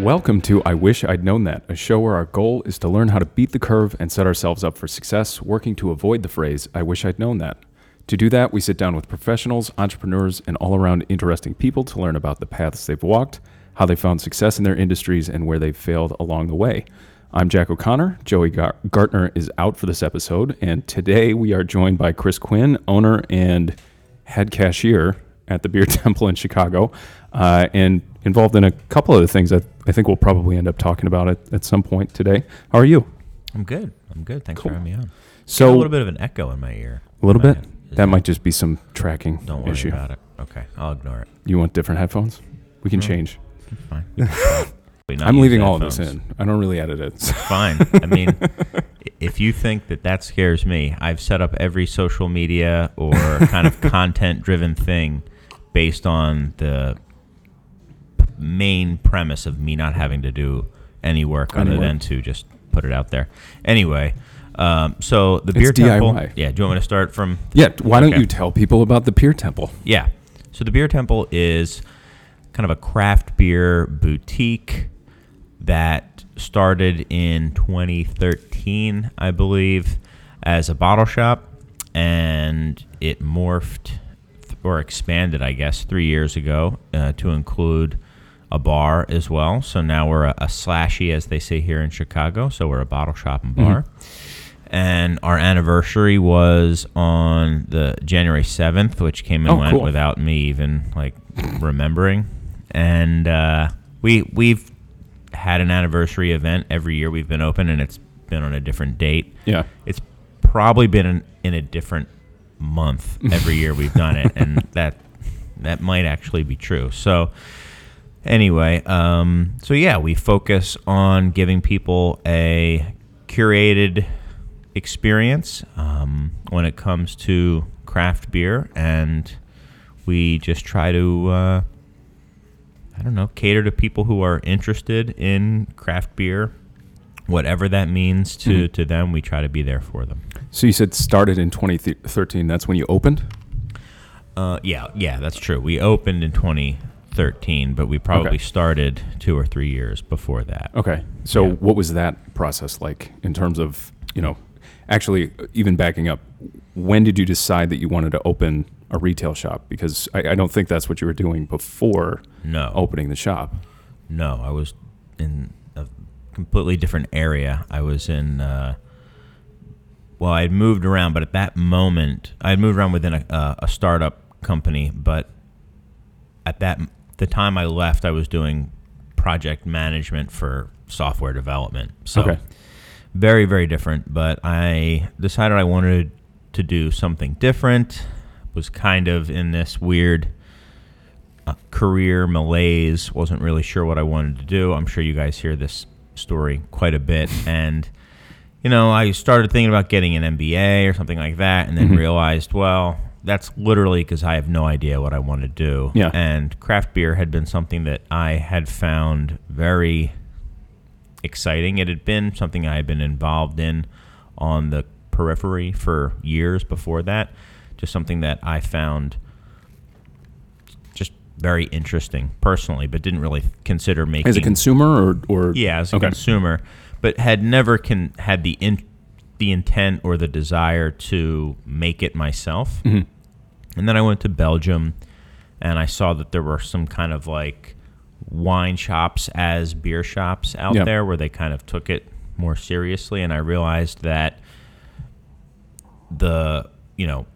Welcome to I Wish I'd Known That, a show where our goal is to learn how to beat the curve and set ourselves up for success, working to avoid the phrase, I wish I'd known that. To do that, we sit down with professionals, entrepreneurs, and all around interesting people to learn about the paths they've walked, how they found success in their industries, and where they've failed along the way. I'm Jack O'Connor. Joey Gartner is out for this episode, and today we are joined by Chris Quinn, owner and head cashier at the Beer Temple in Chicago, uh, and involved in a couple of the things that I think we'll probably end up talking about at, at some point today. How are you? I'm good. I'm good. Thanks Cool. for having me on. So a little bit of an echo in my ear. a little bit. That might just be some tracking Don't worry issue. about it. Okay, I'll ignore it. You want different headphones? We can Mm. change. It's fine. Can I'm leaving all of this in. I don't really edit it. It's fine. I mean, if you think that that scares me, I've set up every social media or kind of content-driven thing based on the main premise of me not having to do any work Any other work. than to just put it out there. Anyway, um, so the beer temple. DIY. Yeah. Do you want me to start from yeah. Why don't Okay. you tell people about the Beer Temple? Yeah. So the Beer Temple is kind of a craft beer boutique that started in 2013, I believe, as a bottle shop, and it morphed or expanded, I guess, three years ago uh, to include a bar as well. So now we're a, a slashy, as they say here in Chicago. So we're a bottle shop and bar. And our anniversary was on the January 7th, which came and Oh, went cool. without me even like remembering. And uh, we we've had an anniversary event every year we've been open, and it's been on a different date. Yeah. It's probably been in, in a different month every year we've done it, and that that might actually be true. So anyway, um, so yeah, we focus on giving people a curated experience um, when it comes to craft beer, and we just try to. Uh, I don't know, cater to people who are interested in craft beer, whatever that means to, Mhm. to them. We try to be there for them. So you said started in 2013. That's when you opened. Uh, yeah, yeah, that's true. We opened in 2013, but we probably Okay. started two or three years before that. Okay. So Yeah. what was that process like in terms of you know, actually even backing up? When did you decide that you wanted to open a retail shop? Because I, I don't think that's what you were doing before No, opening the shop. no, I was in a completely different area. I was in. Uh, well, I had moved around, but at that moment, I had moved around within a, uh, a startup company. But at that the time I left, I was doing project management for software development. So Okay. very very different. But I decided I wanted to do something different. Was kind of in this weird uh, career malaise. wasn't really sure what I wanted to do. I'm sure you guys hear this story quite a bit, and you know, I started thinking about getting an MBA or something like that, and then Mhm. realized, well, that's literally because I have no idea what I want to do. Yeah. And craft beer had been something that I had found very exciting. It had been something I had been involved in on the periphery for years before that. Just something that I found just very interesting personally, but didn't really consider making As a consumer or or yeah, as a Okay. consumer, but had never can had the in, the intent or the desire to make it myself. Mhm. And then I went to Belgium, and I saw that there were some kind of like wine shops as beer shops out there, where they kind of took it more seriously. And I realized that the you know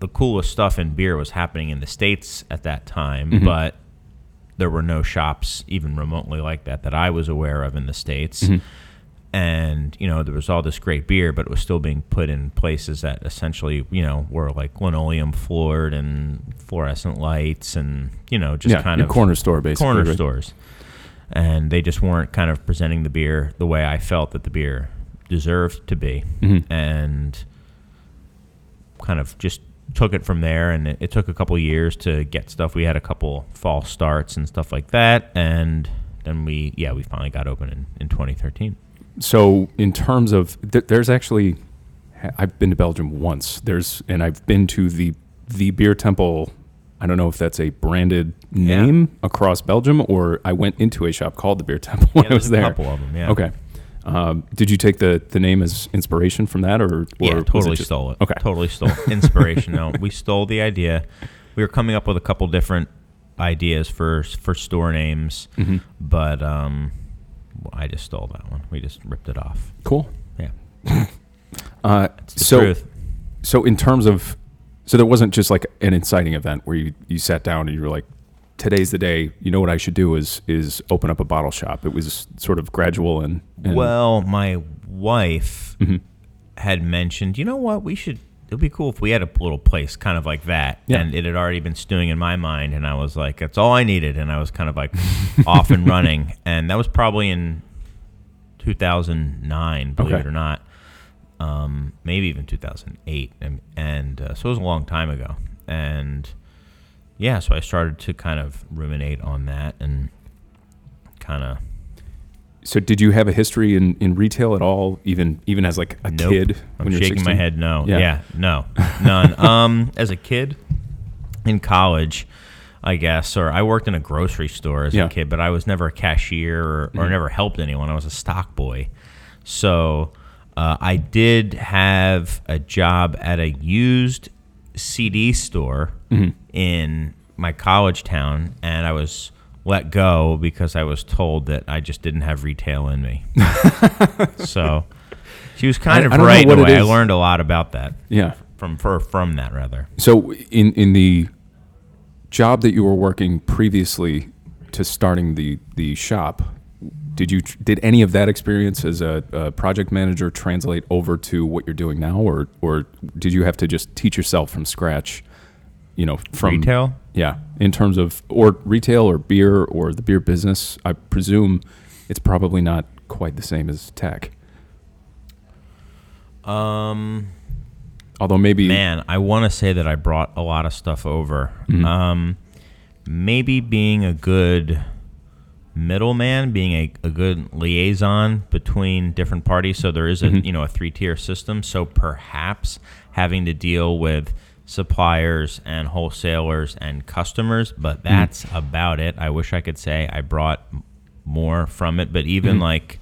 the coolest stuff in beer was happening in the states at that time, Mhm. but there were no shops even remotely like that that I was aware of in the states. Mhm. And you know there was all this great beer, but it was still being put in places that essentially you know were like linoleum floored and fluorescent lights and you know just yeah, kind of corner store basically. corner right? stores, and they just weren't kind of presenting the beer the way I felt that the beer deserved to be, Mhm. and kind of just took it from there. And it, it took a couple years to get stuff. We had a couple false starts and stuff like that, and then we yeah we finally got open in, in 2013. So in terms of th- there's actually I've been to Belgium once. There's and I've been to the the beer temple I don't know if that's a branded name across Belgium or I went into a shop called the Beer Temple when Yeah, I was there. a couple of them. Yeah. Okay. Um, did you take the, the name as inspiration from that, or, or Yeah, totally it just- stole it. Okay. Totally stole inspiration. no, we stole the idea. We were coming up with a couple different ideas for for store names, Mm-hmm. but um, I just stole that one. We just ripped it off. Cool. Yeah, Uh, so truth. so in terms of so there wasn't just like an inciting event where you, you sat down and you were like, today's the day. You know what I should do is is open up a bottle shop. It was sort of gradual and, and Well, my wife Mm-hmm. had mentioned, you know what, we should. It'd be cool if we had a little place kind of like that. Yeah. And it had already been stewing in my mind, and I was like, that's all I needed. And I was kind of like off and running. And that was probably in 2009, believe Okay. it or not. Um, maybe even 2008. And, and uh, so it was a long time ago. And yeah, so I started to kind of ruminate on that and kind of So did you have a history in, in retail at all, even even as like a Nope. kid? I'm when you were shaking my head. No. Yeah. Yeah. no, none. um, as a kid in college, I guess, or I worked in a grocery store as Yeah. a kid, but I was never a cashier or, or never helped anyone. I was a stock boy. So uh, I did have a job at a used CD store in my college town, and I was let go because I was told that I just didn't have retail in me. so she was kind I- of I right in a way. I learned a lot about that Yeah. from for, from that rather. So in in the job that you were working previously to starting the the shop, did you did any of that experience as a, a project manager translate over to what you're doing now, or or did you have to just teach yourself from scratch? You know, from Retail? Yeah, in terms of or retail or beer or the beer business, I presume it's probably not quite the same as tech. Um, Although maybe man, I want to say that I brought a lot of stuff over. Mm-hmm. Um, maybe being a good middleman, being a, a good liaison between different parties. So there is a Mm-hmm. you know a three tier system. So perhaps having to deal with suppliers and wholesalers and customers, but that's about it. I wish I could say I brought more from it, but even Mm-hmm. like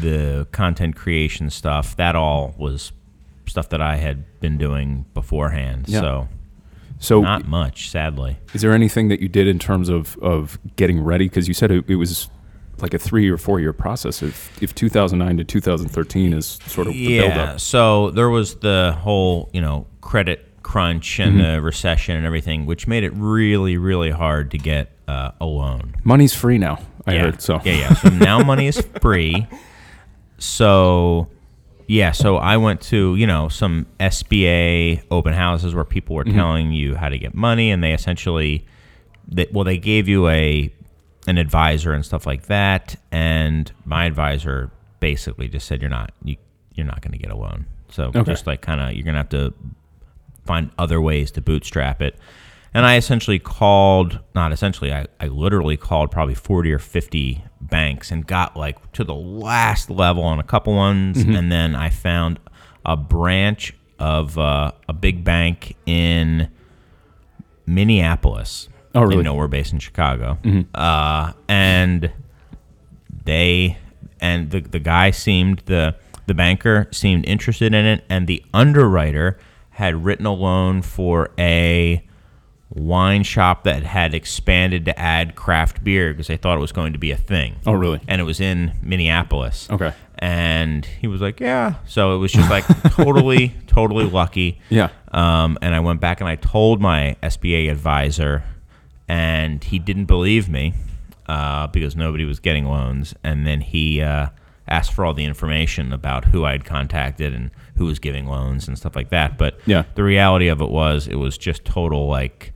the content creation stuff, that all was stuff that I had been doing beforehand. Yeah. So so not much, sadly. Is there anything that you did in terms of, of getting ready? Because you said it, it was like a three or four year process. If if 2009 to 2013 is sort of the yeah. buildup. So there was the whole, you know, credit crunch and Mm-hmm. the recession and everything, which made it really, really hard to get uh, a loan. Money's free now. I yeah. heard so. Yeah, yeah. So now money is free. So yeah, so I went to, you know, some SBA open houses where people Mm-hmm. were telling you how to get money and they essentially they, well they gave you a an advisor and stuff like that and my advisor basically just said you're not you you're not going to get a loan. So Okay. just like kind of you're going to have to find other ways to bootstrap it. And I essentially called, not essentially, I, I literally called probably 40 or 50 banks and got like to the last level on a couple ones. And then I found a branch of uh, a big bank in Minneapolis. Oh, really? You know, we're based in Chicago. Uh, and they and the the guy seemed the the banker seemed interested in it and the underwriter had written a loan for a wine shop that had expanded to add craft beer because they thought it was going to be a thing. Oh, really? And it was in Minneapolis. Okay. And he was like, "Yeah." So it was just like totally totally lucky. Yeah. Um, and I went back and I told my SBA advisor, and he didn't believe me uh, because nobody was getting loans. And then he uh, asked for all the information about who I'd contacted and who was giving loans and stuff like that. But Yeah. the reality of it was, it was just total like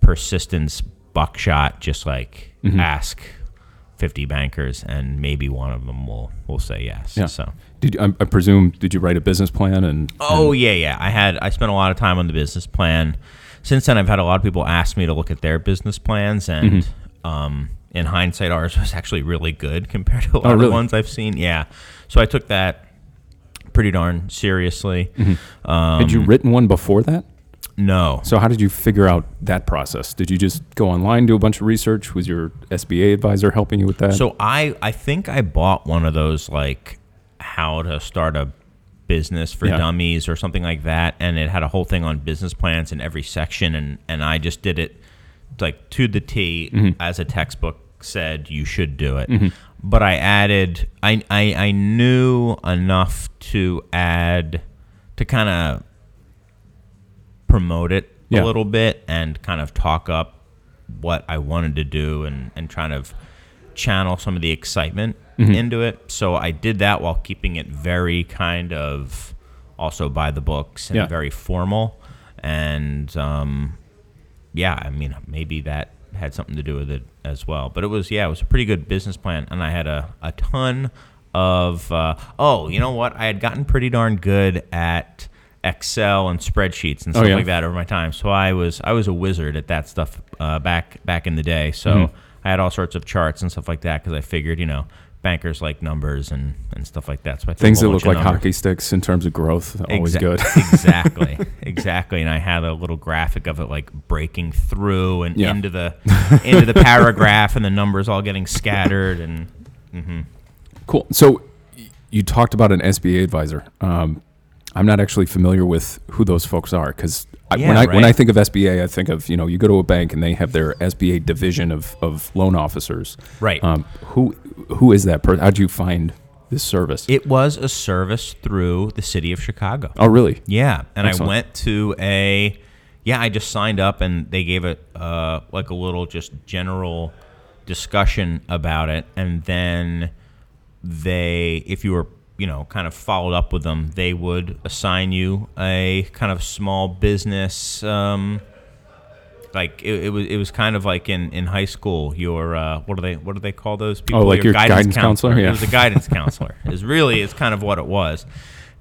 persistence, buckshot. Just like Mm-hmm. ask. 50 bankers and maybe one of them will will say yes Yeah. so Did I, I presume did you write a business plan and? Oh yeah, yeah. I had I spent a lot of time on the business plan. Since then, I've had a lot of people ask me to look at their business plans, and Mm-hmm. um, in hindsight, ours was actually really good compared to a lot Oh, really? the ones I've seen. Yeah, so I took that pretty darn seriously. Um, Had you written one before that? No. So how did you figure out that process? Did you just go online, do a bunch of research? Was your SBA advisor helping you with that? So I I think I bought one of those like how to start a business for Yeah. dummies or something like that, and it had a whole thing on business plans in every section, and and I just did it like to the T Mm-hmm. as a textbook said you should do it. But I added I I, I knew enough to add to kind of promote it Yeah. a little bit and kind of talk up what I wanted to do and, and trying to channel some of the excitement Mm-hmm. into it. So I did that while keeping it very kind of also by the books and Yeah. very formal. And um, yeah, I mean, maybe that had something to do with it as well. But it was, yeah, it was a pretty good business plan. And I had a, a ton of, uh, oh, you know what? I had gotten pretty darn good at Excel and spreadsheets and Oh, stuff yeah? like that over my time. So I was, I was a wizard at that stuff uh, back, back in the day. So Mm-hmm. I had all sorts of charts and stuff like that because I figured, you know, bankers like numbers and, and stuff like that. So I Things that look like numbers. hockey sticks in terms of growth, always Exa- good. exactly, exactly. And I had a little graphic of it like breaking through and Yeah. into the into the paragraph, and the numbers all getting scattered. And Cool. So you talked about an SBA advisor. Um, I'm not actually familiar with who those folks are because Yeah, when I when. I think of SBA, I think of you know you go to a bank and they have their SBA division of, of loan officers. Right. Um, who who is that person? How'd you find this service? it was a service through the city of Chicago. oh, really? Yeah, and Excellent. I went to a yeah. I just signed up, and they gave it uh, like a little just general discussion about it, and then they, if you were you know kind of followed up with them, they would assign you a kind of small business. Um, like it, it was, it was kind of like in, in high school. Your uh, what do they what do they call those people? Oh, like your guidance counselor? Yeah. It was a guidance counselor. Is really is kind of what it was.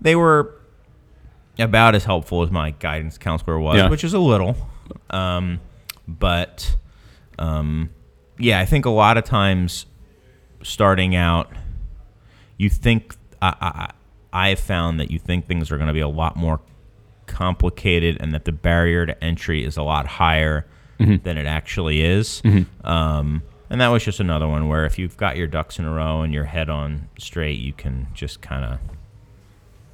They were about as helpful as my guidance counselor was, Yeah. which is a little. Um, but um, yeah, I think a lot of times starting out, you think I, I, I have found that you think things are going to be a lot more complicated and that the barrier to entry is a lot higher than it actually is. Um, and that was just another one where if you've got your ducks in a row and your head on straight, you can just kind of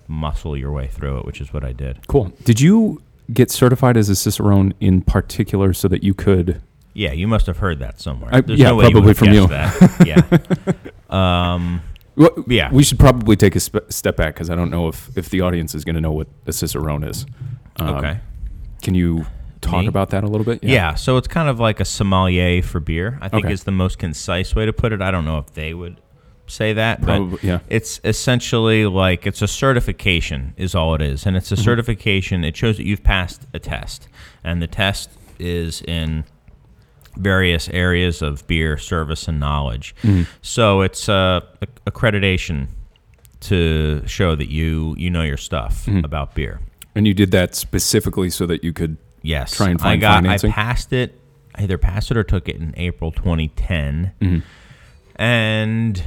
muscle your way through it, which is what I did. Cool. Did you get certified as a cicerone in particular so that you could? Yeah, you must have heard that somewhere. I- There's yeah, no way probably would from you. That. yeah. Um, Well, Yeah. We should probably take a spe- step back because I don't know if if the audience is going to know what a cicerone is. Um, okay. Can you talk Me? about that a little bit? Yeah. so it's kind of like a sommelier for beer. I think Okay. is the most concise way to put it. I don't know if they would say that, Probably, but yeah. it's essentially like it's a certification is all it is, and it's a Mm-hmm. certification. It shows that you've passed a test, and the test is in various areas of beer service and knowledge. Mm-hmm. So it's uh, accreditation to show that you you know your stuff Mm-hmm. about beer. And you did that specifically so that you could. Yes. try and I find got financing? I passed it. I either passed it or took it in April 2010. Mm-hmm. And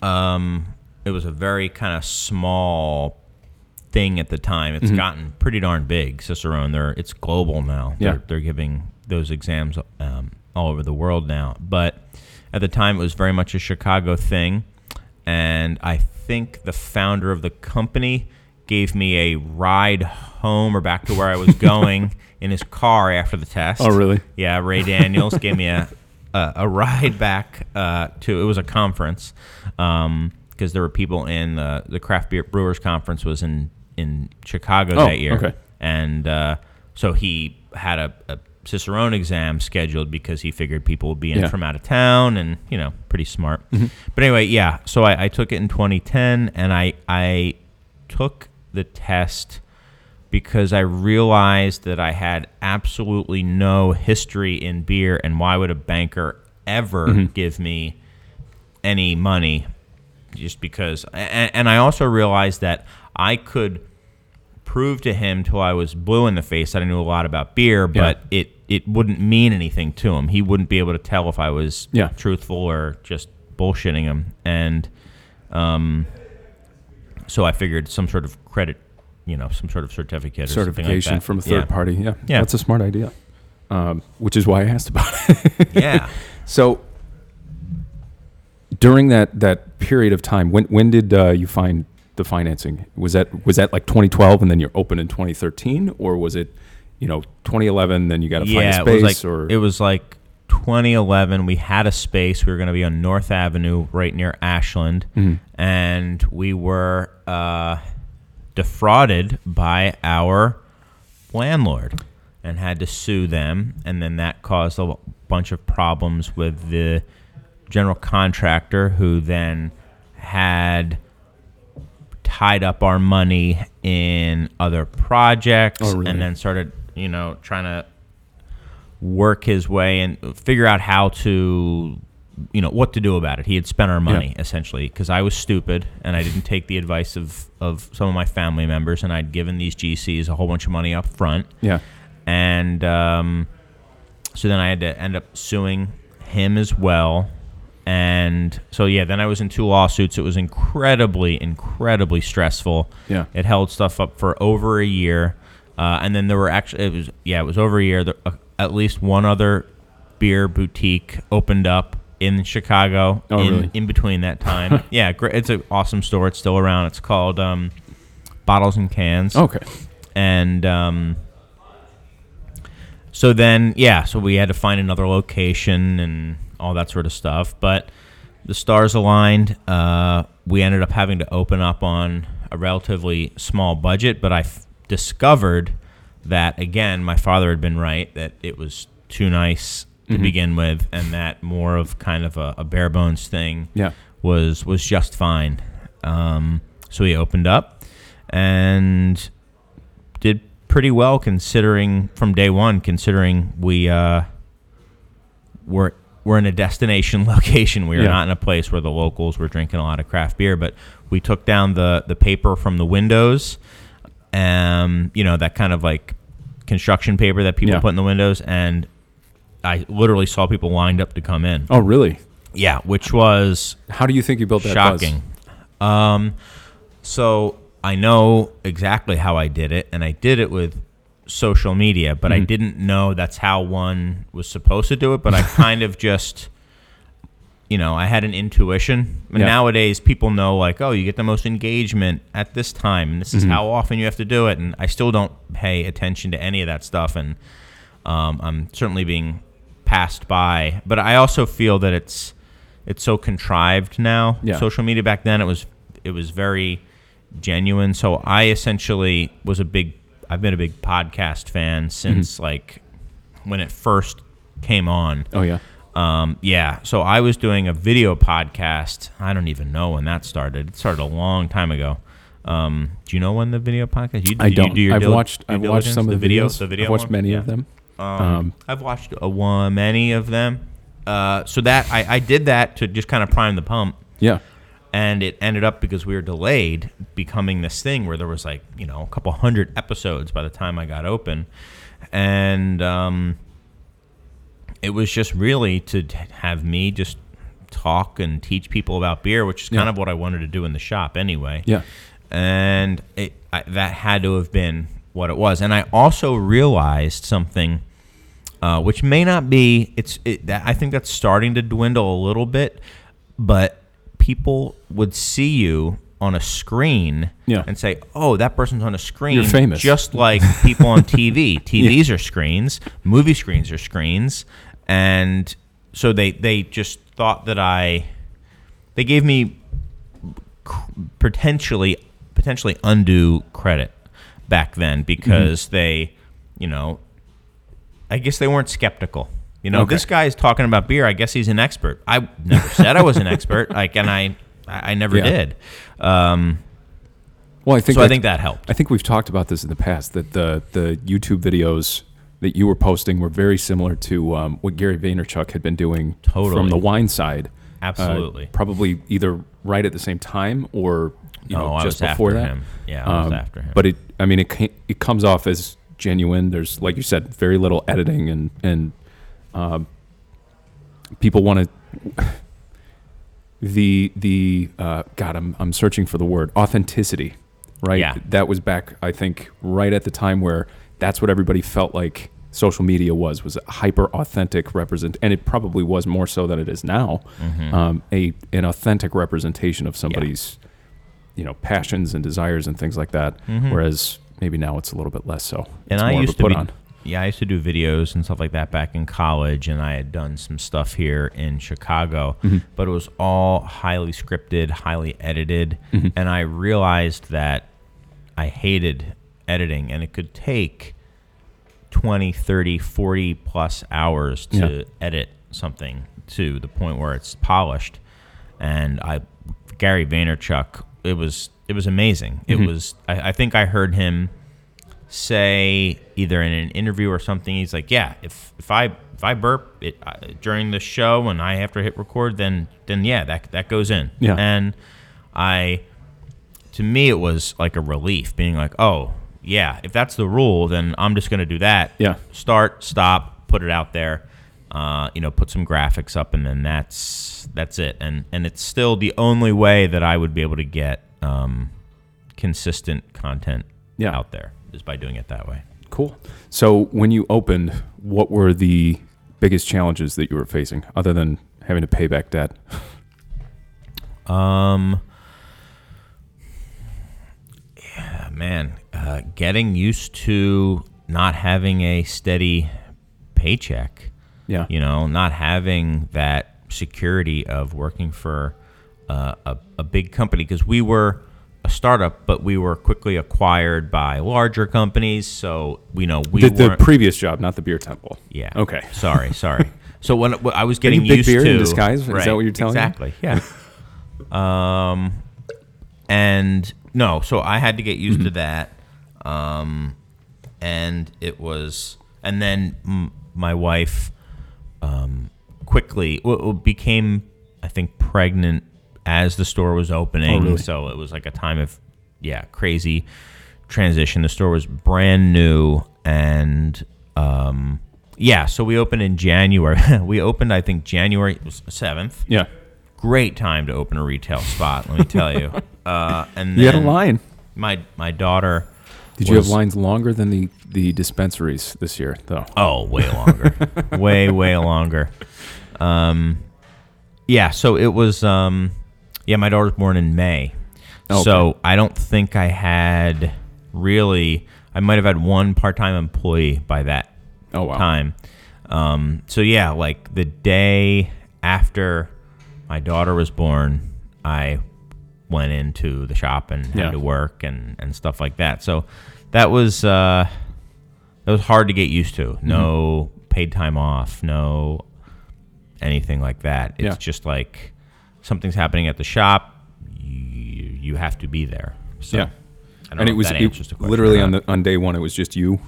um, it was a very kind of small thing at the time. Mm-hmm. It's gotten pretty darn big, Cicerone. They're it's global now. Yeah. They're, they're giving those exams um, all over the world now. But at the time, it was very much a Chicago thing. And I think the founder of the company gave me a ride home or back to where I was going in his car after the test. Oh, really? Yeah, Ray Daniels gave me a a, a ride back uh, to it was a conference because there were people in the the craft beer brewers conference was in in Chicago Oh, that year, okay. and uh, so he had a, a Cicerone exam scheduled because he figured people would be in Yeah. from out of town and you know pretty smart. Mm-hmm. But anyway, yeah. So I, I took it in 2010, and I I took the test because I realized that I had absolutely no history in beer, and why would a banker ever Mm-hmm. give me any money? Just because, and, and I also realized that I could prove to him till I was blue in the face that I knew a lot about beer, but it it wouldn't mean anything to him. He wouldn't be able to tell if I was Yeah. truthful or just bullshitting him, and um, so I figured some sort of credit you know some sort of certificate like certification that. from a third yeah. party. Yeah, Yeah. that's a smart idea. Um, which is why I asked about it. yeah. So during that that period of time, when when did uh, you find the financing? Was that was that like 2012 and then you're open in 2013, or was it you know 2011 then you got to find a yeah, space it was like or it was like 2011. We had a space. We were going to be on North Avenue, right near Ashland, Mhm. and we were uh, defrauded by our landlord and had to sue them. And then that caused a bunch of problems with the general contractor, who then had tied up our money in other projects Oh, really? and then started, you know, trying to work his way and figure out how to you know what to do about it he had spent our money essentially because i was stupid and i didn't take the advice of of some of my family members and i'd given these gcs a whole bunch of money up front yeah and um, so then I had to end up suing him as well. And so yeah, then I was in two lawsuits. It was incredibly, incredibly stressful. Yeah. it held stuff up for over a year, uh, and then there were actually it was yeah, it was over a year. There, uh, at least one other beer boutique opened up in Chicago Oh, in, really? in between that time. yeah, great. It's an awesome store. It's still around. It's called um, Bottles and Cans okay and um, so then yeah so we had to find another location and all that sort of stuff but the stars aligned uh, we ended up having to open up on a relatively small budget but i f- discovered that again my father had been right that it was too nice to Mhm. begin with and that more of kind of a, a bare bones thing yeah was was just fine. Um, so we opened up and did pretty well considering from day one. Considering we uh, were we're in a destination location. We were Yeah. not in a place where the locals were drinking a lot of craft beer. But we took down the the paper from the windows. and you know that kind of like construction paper that people Yeah. put in the windows, and I literally saw people lined up to come in. oh really Yeah, which was how do you think you built that shocking. Um, so I know exactly how I did it, and I did it with social media, but I Mhm. didn't know that's how one was supposed to do it. But I kind of just, you know, I had an intuition. And Yeah. Nowadays, people know like, oh, you get the most engagement at this time, and this is Mhm. how often you have to do it. And I still don't pay attention to any of that stuff, and um, I'm certainly being passed by. But I also feel that it's it's so contrived now. Yeah. Social media back then it was it was very genuine. So I essentially was a big I've been a big podcast fan since like when it first came on. oh yeah Um, yeah, so I was doing a video podcast. I don't even know when that started. It started a long time ago. Um, do you know when the video podcast? You, I you don't. do your I've dil- watched. I've watched some of the, video. videos. The video. I've watched one? many Yeah. of them. Um, Um, I've watched a, one, many of them. Uh, so that I, I did that to just kind of prime the pump, Yeah. And it ended up because we were delayed becoming this thing where there was like you know a couple hundred episodes by the time I got open, and um, it was just really to have me just talk and teach people about beer, which is kind Yeah. of what I wanted to do in the shop anyway Yeah. and it I, that had to have been what it was. And I also realized something, uh, which may not be. It's. It, that, I think that's starting to dwindle a little bit, but people would see you on a screen Yeah. and say, "Oh, that person's on a screen." You're famous. just like people on TV. TVs are screens, movie screens are screens, and so they they just thought that I. They gave me potentially potentially undue credit back then because Mm-hmm. they, you know, I guess they weren't skeptical. You know, Okay. this guy's talking about beer. I guess he's an expert. I never said I was an expert. Like, and I, I never Yeah. did. Um, Well, I think. so I that- think that helped. I think we've talked about this in the past that the the YouTube videos that you were posting were very similar to um, what Gary Vaynerchuk had been doing Totally. from the wine side. uh, Absolutely. probably either right at the same time or you know no, I just before that. him. Yeah, I was Um, after him. But it, I mean, it it comes off as genuine. There's, like you said, very little editing, and and um, people want to. The the uh, God, I'm I'm searching for the word authenticity right? Yeah. That was back, I think, right at the time where that's what everybody felt like social media was was a hyper authentic represent, and it probably was more so than it is now. Mm-hmm. Um, a an authentic representation of somebody's, you know, passions and desires and things like that. Whereas maybe now it's a little bit less so. Mm-hmm. And I used to put be, on. Yeah, I used to do videos and stuff like that back in college, and I had done some stuff here in Chicago, Mm-hmm. but it was all highly scripted, highly edited, Mm-hmm. and I realized that I hated editing, and it could take 20, 30, 40 plus hours to Yeah. edit something to the point where it's polished. And I, Gary Vaynerchuk, it was it was amazing. It was I, I think I heard him say either in an interview or something. He's like, yeah, if if I if I burp it uh, during the show and I have to hit record, then then yeah, that that goes in. Yeah. and I to me it was like a relief being like oh yeah if that's the rule then i'm just going to do that Yeah. start stop put it out there uh, you know put some graphics up and then that's that's it and and it's still the only way that i would be able to get um, consistent content Yeah. out there is by doing it that way Cool. So when you opened, what were the biggest challenges that you were facing, other than having to pay back debt? Um, yeah, man, uh, getting used to not having a steady paycheck. Yeah. You know, not having that security of working for uh, a, a big company because we were a startup, but we were quickly acquired by larger companies. So we know we the, the previous job, not the beer temple. Yeah. Okay. Sorry, sorry. So when, when I was getting you big used beer to in disguise? Is that what you're telling me? Exactly. Yeah. um, and no, so I had to get used Mm-hmm. to that. Um, and it was, and then m- my wife, um, quickly w- w- became, I think, pregnant as the store was opening. Oh, really? So it was like a time of, yeah, crazy transition. The store was brand new and, um, yeah, so we opened in January. we opened, I think, January seventh. Yeah. Great time to open a retail spot, let me tell you. Uh, and You had a line. My my daughter. Did you have lines longer than the, the dispensaries this year, though? Oh, way longer, way way longer. Um, yeah. So it was. Um, yeah, my daughter was born in May, Okay. so I don't think I had really. I might have had one part-time employee by that Oh, wow. time. Um, so yeah, like the day after my daughter was born, I went into the shop and had Yeah. to work and, and stuff like that. So that was uh, that was hard to get used to. No Mm-hmm. paid time off, no anything like that. It's Yeah. just like something's happening at the shop, you, you have to be there. So Yeah. I don't And know it was it- literally on the on day one. It was just you.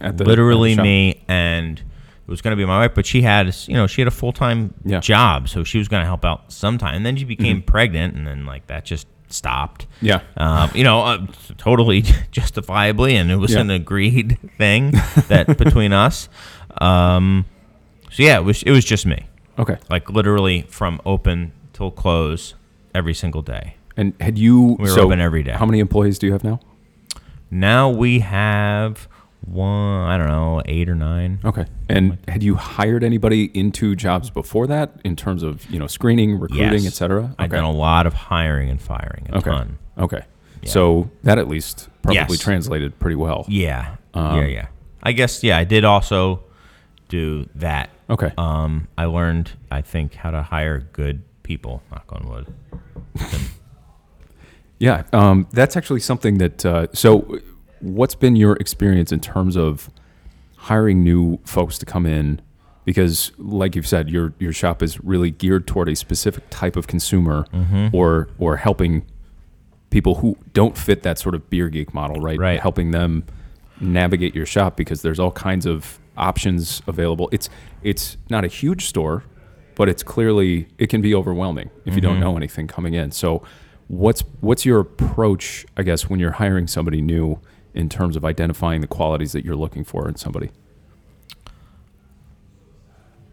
At the literally at the me and it was going to be my wife but she had you know she had a full-time Yeah. Mm-hmm. job so she was going to help out sometime and then she became pregnant and then like that just stopped Yeah. um, you know uh, totally justifiably and it was Yeah. an agreed thing that between us um, so yeah it was it was just me Okay. like literally from open till close every single day And had you? We were so open every day. How many employees do you have now? now we have one i don't know eight or nine Okay. And had you hired anybody into jobs before that in terms of you know screening, recruiting, Yes. et cetera? I've done a lot of hiring and firing, a Okay. ton. Okay. Yeah. So that at least probably Yes. translated pretty well. Yeah, Um, yeah, yeah. I guess yeah, I did also do that. Okay. Um, I learned, I think, how to hire good people. Knock on wood. Yeah, um, that's actually something that. Uh, so, what's been your experience in terms of hiring new folks to come in? Because, like you've said, your your shop is really geared toward a specific type of consumer, Mm-hmm. or or helping people who don't fit that sort of beer geek model, right? Right. Helping them navigate your shop because there's all kinds of options available. It's it's not a huge store, but it's clearly it can be overwhelming if you don't Mm-hmm. know anything coming in. So what's what's your approach, I guess, when you're hiring somebody new in terms of identifying the qualities that you're looking for in somebody?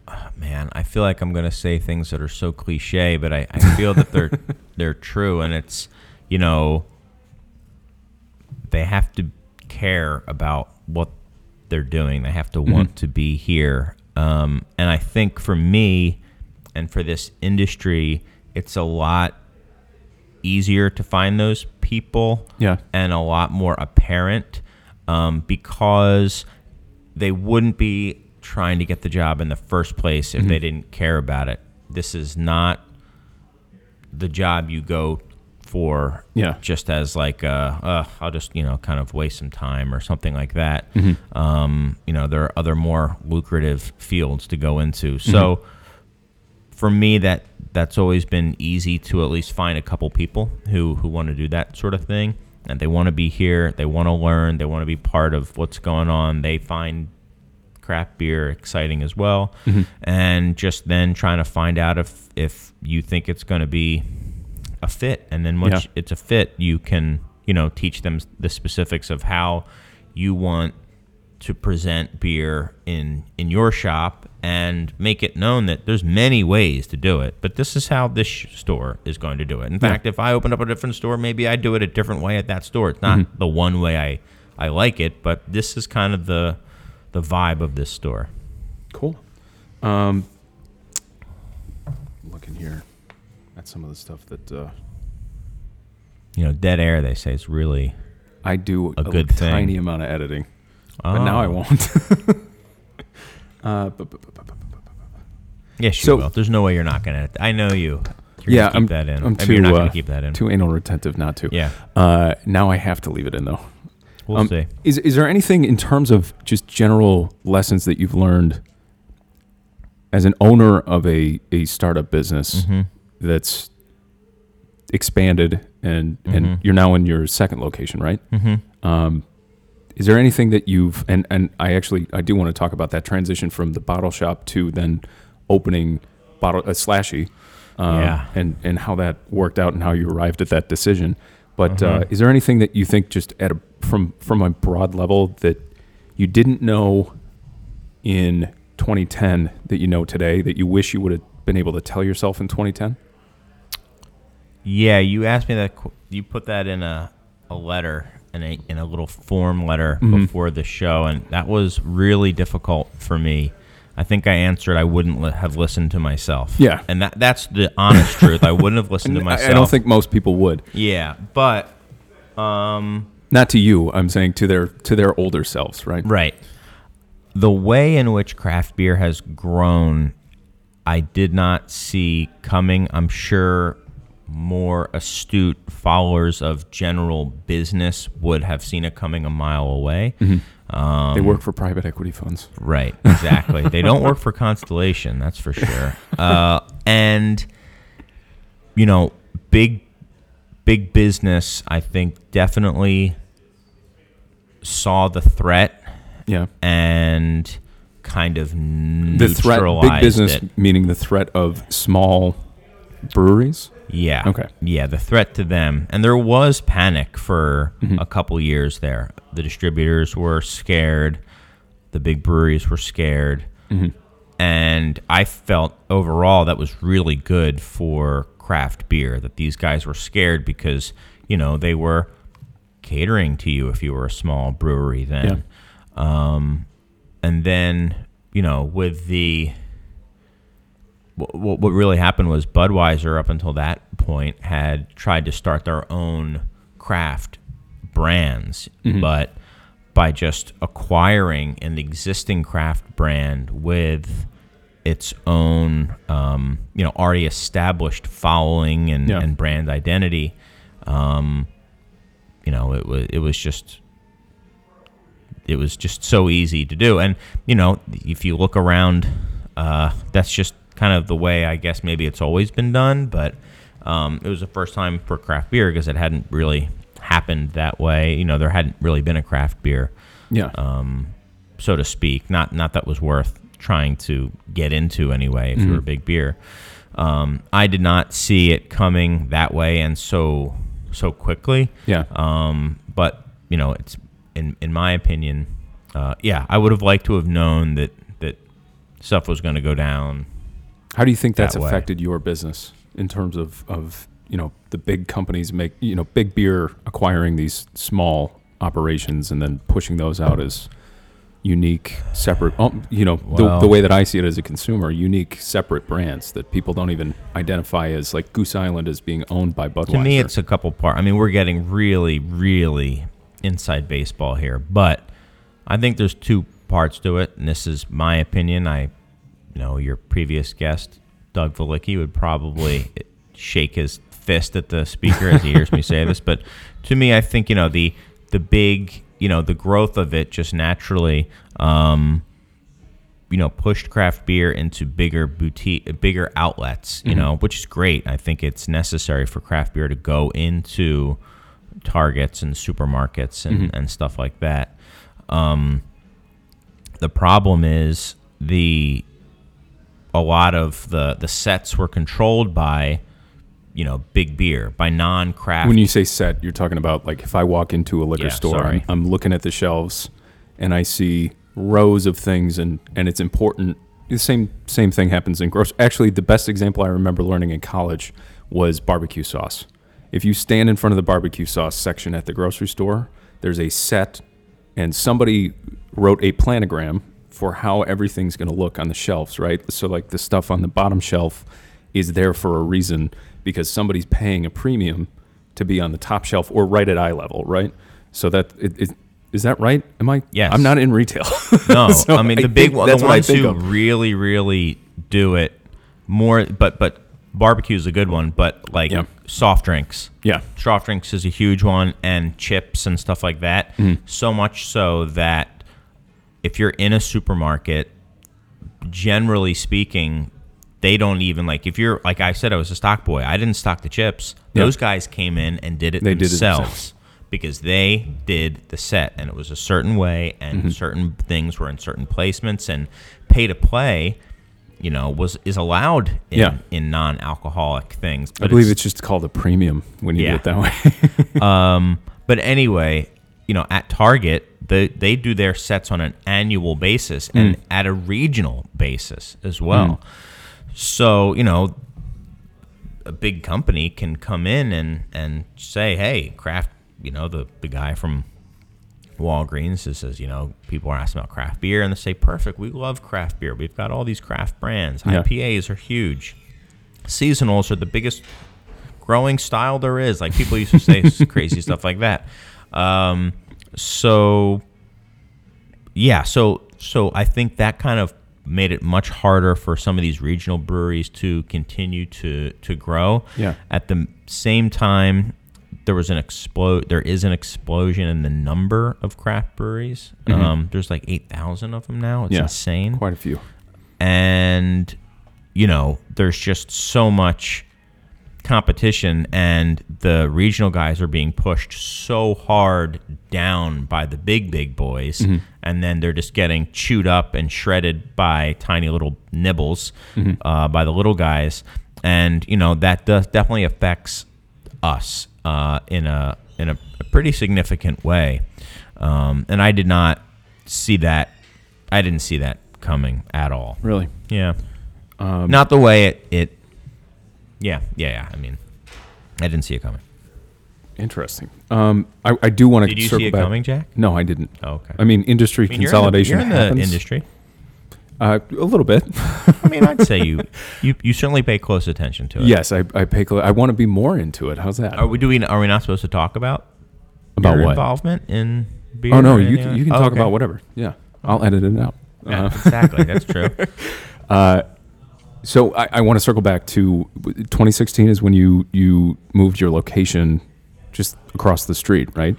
Man, I feel like I'm gonna say things that are so cliche, but I, I feel that they're they're true, and it's you know they have to care about what they're doing. They have to want to be here. Um, and I think for me and for this industry, it's a lot easier to find those people Yeah. and a lot more apparent um, because they wouldn't be trying to get the job in the first place if they didn't care about it. This is not the job you go for Yeah. just as like uh, uh, I'll just you know kind of waste some time or something like that. Mm-hmm. Um, you know there are other more lucrative fields to go into. So Mm-hmm. For me that that's always been easy to at least find a couple people who who want to do that sort of thing. And they want to be here they want to learn they want to be part of what's going on. They find craft beer exciting as well. Mm-hmm. And just then trying to find out if if you think it's going to be a fit. And then once Yeah. it's a fit you can you know teach them the specifics of how you want to present beer in in your shop and make it known that there's many ways to do it but this is how this sh- store is going to do it. In fact if i opened up a different store maybe i'd do it a different way at that store. It's not the one way i i like it but this is kind of the the vibe of this store. Cool. Um, looking here at some of the stuff that uh, you know dead air they say it's really I do A good thing. tiny amount of editing, but now I Oh. won't. uh, bu- bu- bu- bu- bu- bu- bu- yes you So- will there's no way you're not gonna i know you you're yeah, gonna keep I'm, that in I'm Maybe too, you're not uh, gonna keep that in too anal retentive not to. yeah Uh, now I have to leave it in though. we'll Um, see Is is there anything in terms of just general lessons that you've learned as an owner of a, a startup business Mhm. that's expanded and and Mhm. you're now in your second location, right? Mhm. Um, is there anything that you've and and I actually I do want to talk about that transition from the bottle shop to then opening bottle uh, slashy, um, Yeah. and and how that worked out and how you arrived at that decision. But uh, Mhm. is there anything that you think just at a from from a broad level that you didn't know in 2010 that you know today that you wish you would have been able to tell yourself in 2010? Yeah, you asked me that. You put that in a, a letter in a in a little form letter Mhm. before the show, and that was really difficult for me. I think I answered I wouldn't li- have listened to myself. Yeah. and that that's the honest truth. I wouldn't have listened to myself. I don't think most people would. Yeah, but um, Not to you. I'm saying to their to their older selves, right? Right. The way in which craft beer has grown, I did not see coming. I'm sure more astute followers of general business would have seen it coming a mile away. Um, They work for private equity funds. Right, exactly. they don't work for Constellation, that's for sure. Uh, and you know, big big business, I think, definitely saw the threat Yeah. and kind of The threat, neutralized big business, it. meaning the threat of small breweries. Yeah. Okay. Yeah, the threat to them. And there was panic for Mm-hmm. a couple years there. The distributors were scared, the big breweries were scared. Mm-hmm. And I felt overall that was really good for craft beer that these guys were scared because, you know, they were catering to you if you were a small brewery then. Um, and then, you know, with the what, what what really happened was Budweiser up until that point had tried to start their own craft brands, but by just acquiring an existing craft brand with its own, um, you know, already established following and, Yeah. and brand identity, um, you know, it was it was just it was just so easy to do. And you know, if you look around, uh, that's just kind of the way I guess maybe it's always been done. But um, it was the first time for craft beer because it hadn't really happened that way. You know, there hadn't really been a craft beer, Yeah. um, so to speak. Not not that was worth trying to get into anyway. If you were a big beer, um, I did not see it coming that way and so so quickly. yeah. Um, but you know, it's in in my opinion, uh, yeah, I would have liked to have known that that stuff was going to go down. How do you think that's that affected your business in terms of, of you know the big companies make you know big beer acquiring these small operations and then pushing those out as unique, separate. Um, you know, the, the way that I see it as a consumer, unique, separate brands that people don't even identify as like Goose Island as being owned by Budweiser. To me, it's a couple part. I mean, we're getting really, really inside baseball here, but I think there's two parts to it, and this is my opinion. I you know your previous guest, Doug Valicki, would probably shake his fist at the speaker as he hears me say this, but to me, I think you know the the big you know the growth of it just naturally. Um, you know, pushed craft beer into bigger boutique, bigger outlets. You know, which is great. I think it's necessary for craft beer to go into Targets and supermarkets and, and stuff like that. Um, the problem is the a lot of the the sets were controlled by you know big beer by non-craft when you say set, you're talking about like if I walk into a liquor Yeah, store, sorry. I'm looking at the shelves and I see rows of things and and it's important. The same same thing happens in grocery. Actually, the best example I remember learning in college was barbecue sauce. If you stand in front of the barbecue sauce section at the grocery store, there's a set, and somebody wrote a planogram for how everything's going to look on the shelves, right? So like the stuff on the bottom shelf is there for a reason because somebody's paying a premium to be on the top shelf or right at eye level, right? So that it, it, is that right? Am I? Yes. I'm not in retail. no So i mean I the big think one the I ones who of. really really do it more but but barbecue is a good one but like Yeah. soft drinks Yeah. soft drinks is a huge one and chips and stuff like that Mm-hmm. so much so that if you're in a supermarket generally speaking they don't even like if you're like i said i was a stock boy i didn't stock the chips Yeah. those guys came in and did it They did it themselves themselves. because they did the set and it was a certain way and Mm-hmm. certain things were in certain placements and pay to play you know was is allowed in, Yeah. in non-alcoholic things I believe it's just called a premium when you Yeah. do it that way. um, but anyway, you know, at Target, they they do their sets on an annual basis and at a regional basis as well. So you know, a big company can come in and and say, hey, craft. You know, the the guy from Walgreens that says, you know, people are asking about craft beer, and they say, perfect, we love craft beer. We've got all these craft brands. Yeah. IPAs are huge. Seasonals are the biggest growing style there is. Like people used to say crazy stuff like that. Um, so yeah, so so I think that kind of made it much harder for some of these regional breweries to continue to to grow. Yeah. At the same time, there was an explode. There is an explosion in the number of craft breweries. Um, there's like eight thousand of them now. It's Yeah. insane Quite a few. and you know there's just so much competition and the regional guys are being pushed so hard down by the big big boys and then they're just getting chewed up and shredded by tiny little nibbles uh, by the little guys. And you know that does definitely affects us uh, in a in a, a pretty significant way. Um, and I did not see that I didn't see that coming at all. Really. yeah. Um, Not the way it, it yeah, yeah, yeah. I mean, I didn't see it coming. Interesting. Um, I, I do want to Did you circle see it back. coming, Jack? No, I didn't. Oh, okay. I mean, industry I mean, you're in the- consolidation You're in the, industry. Uh, a little bit. I mean, I'd say you, you, you certainly pay close attention to it. yes, I, I pay. cl- I want to be more into it. How's that? Are we doing? Are we not supposed to talk about About your what? involvement in beer? oh no, you can, you can Oh, talk okay. about whatever. Yeah, I'll edit it out. Yeah, Uh, exactly. That's true. Uh, so I, I want to circle back to 2016 is when you you moved your location just across the street, right?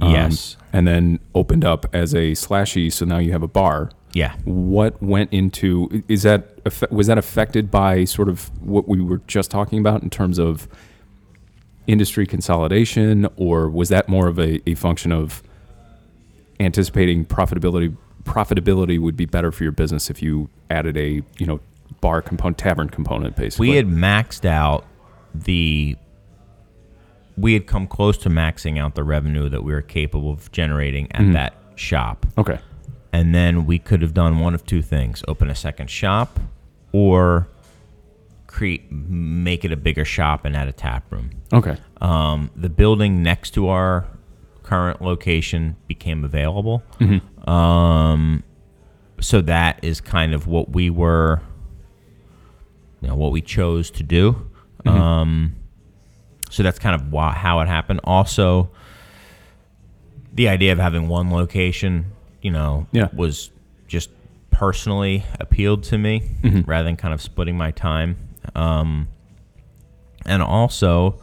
Um, Yes. And then opened up as a slashie, so now you have a bar. Yeah. What went into is that was that affected by sort of what we were just talking about in terms of industry consolidation, or was that more of a, a function of anticipating profitability? Profitability would be better for your business if you added a you know bar component, tavern component, basically. We had maxed out the. We had come close to maxing out the revenue that we were capable of generating at that shop. okay, and then we could have done one of two things open a second shop or create make it a bigger shop and add a tap room okay, um, the building next to our current location became available. Mm-hmm. Um, so that is kind of what we were, you know, what we chose to do. Mm-hmm. Um, so that's kind of why, how it happened. Also, the idea of having one location, you know, Yeah. was just personally appealed to me Mhm. rather than kind of splitting my time. Um, and also,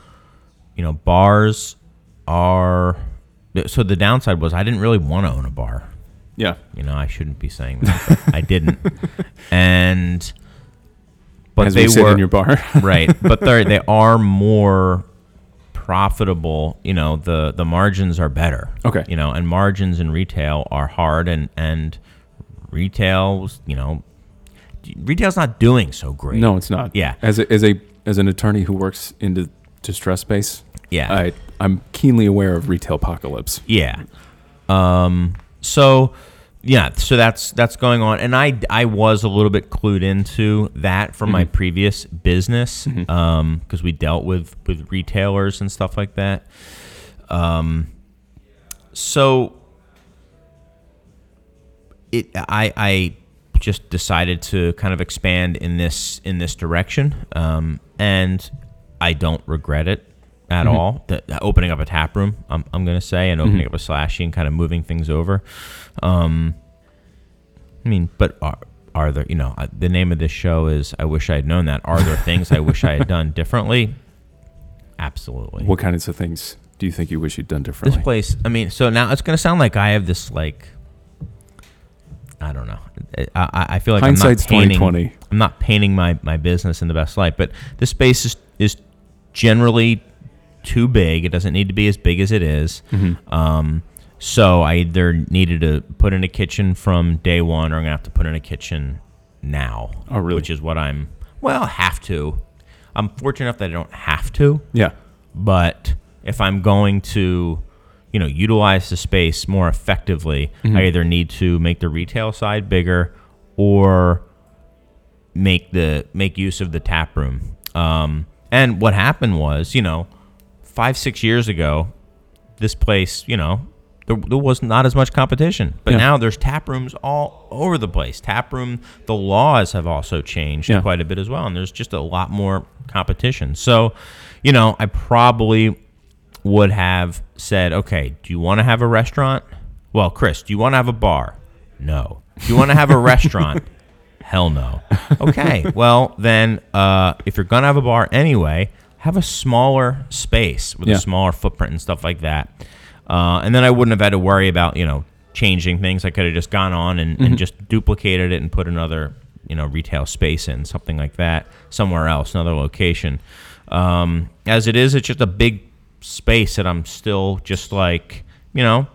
you know, bars are. So the downside was I didn't really want to own a bar. Yeah. You know, I shouldn't be saying that. I didn't. And but As they we sit were in your bar. right, but they they are more profitable. You know, the the margins are better. Okay. You know, and margins in retail are hard, and and retail's you know, retail's not doing so great. No, it's not. Yeah. As a, as a as an attorney who works in the distress space, Yeah. I I'm keenly aware of retail apocalypse. Yeah. Um. So, yeah. So that's that's going on, and I I was a little bit clued into that from my previous business, um, because we dealt with with retailers and stuff like that. Um. So. It I I just decided to kind of expand in this in this direction, um, and I don't regret it at all. The, opening up a tap room, I'm, I'm going to say, and opening up a slashie and kind of moving things over. Um, I mean, but are, are there, you know, uh, the name of this show is I Wish I Had Known That. Are there things I wish I had done differently? Absolutely. What kinds of things do you think you wish you'd done differently? This place, I mean, so now it's going to sound like I have this, like, I don't know. I, I, I feel like Hindsight's I'm not painting, 2020. I'm not painting my, my business in the best light, but this space is, is generally too big. It doesn't need to be as big as it is. Mm-hmm. Um, so I either needed to put in a kitchen from day one, or I'm gonna have to put in a kitchen now. Oh, really? Which is what I'm. Well, have to. I'm fortunate enough that I don't have to, yeah. but if I'm going to, you know, utilize the space more effectively, Mm-hmm. I either need to make the retail side bigger or make the make use of the tap room. Um, and what happened was, you know, five six years ago, this place, you know, there, there was not as much competition, but Yeah. now there's tap rooms all over the place. Tap room, the laws have also changed Yeah. quite a bit as well, and there's just a lot more competition. So, you know, I probably would have said, okay, do you want to have a restaurant? Well, Chris, do you want to have a bar? No. Do you want to have a restaurant? Hell no. Okay. well, then, uh, if you're gonna have a bar anyway, have a smaller space with Yeah. a smaller footprint and stuff like that. Uh, and then I wouldn't have had to worry about you know changing things. I could have just gone on and, and just duplicated it and put another you know retail space in something like that somewhere else, another location. Um, as it is, it's just a big space that I'm still just like you know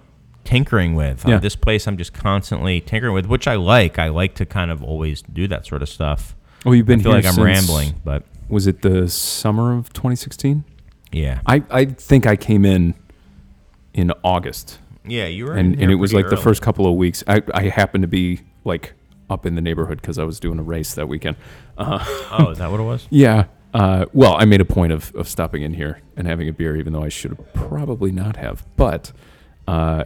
tinkering with. Uh, Yeah. this place I'm just constantly tinkering with, which I like. I like to kind of always do that sort of stuff. Well, you've been I feel like I'm rambling, but Was it the summer of 2016? yeah, I, I think I came in in August, yeah, you were, in and, and it was like the first couple of weeks. I, I happened to be like up in the neighborhood because I was doing a race that weekend. Uh, Oh, is that what it was? yeah. Uh, well, I made a point of, of stopping in here and having a beer, even though I should probably not have. But uh,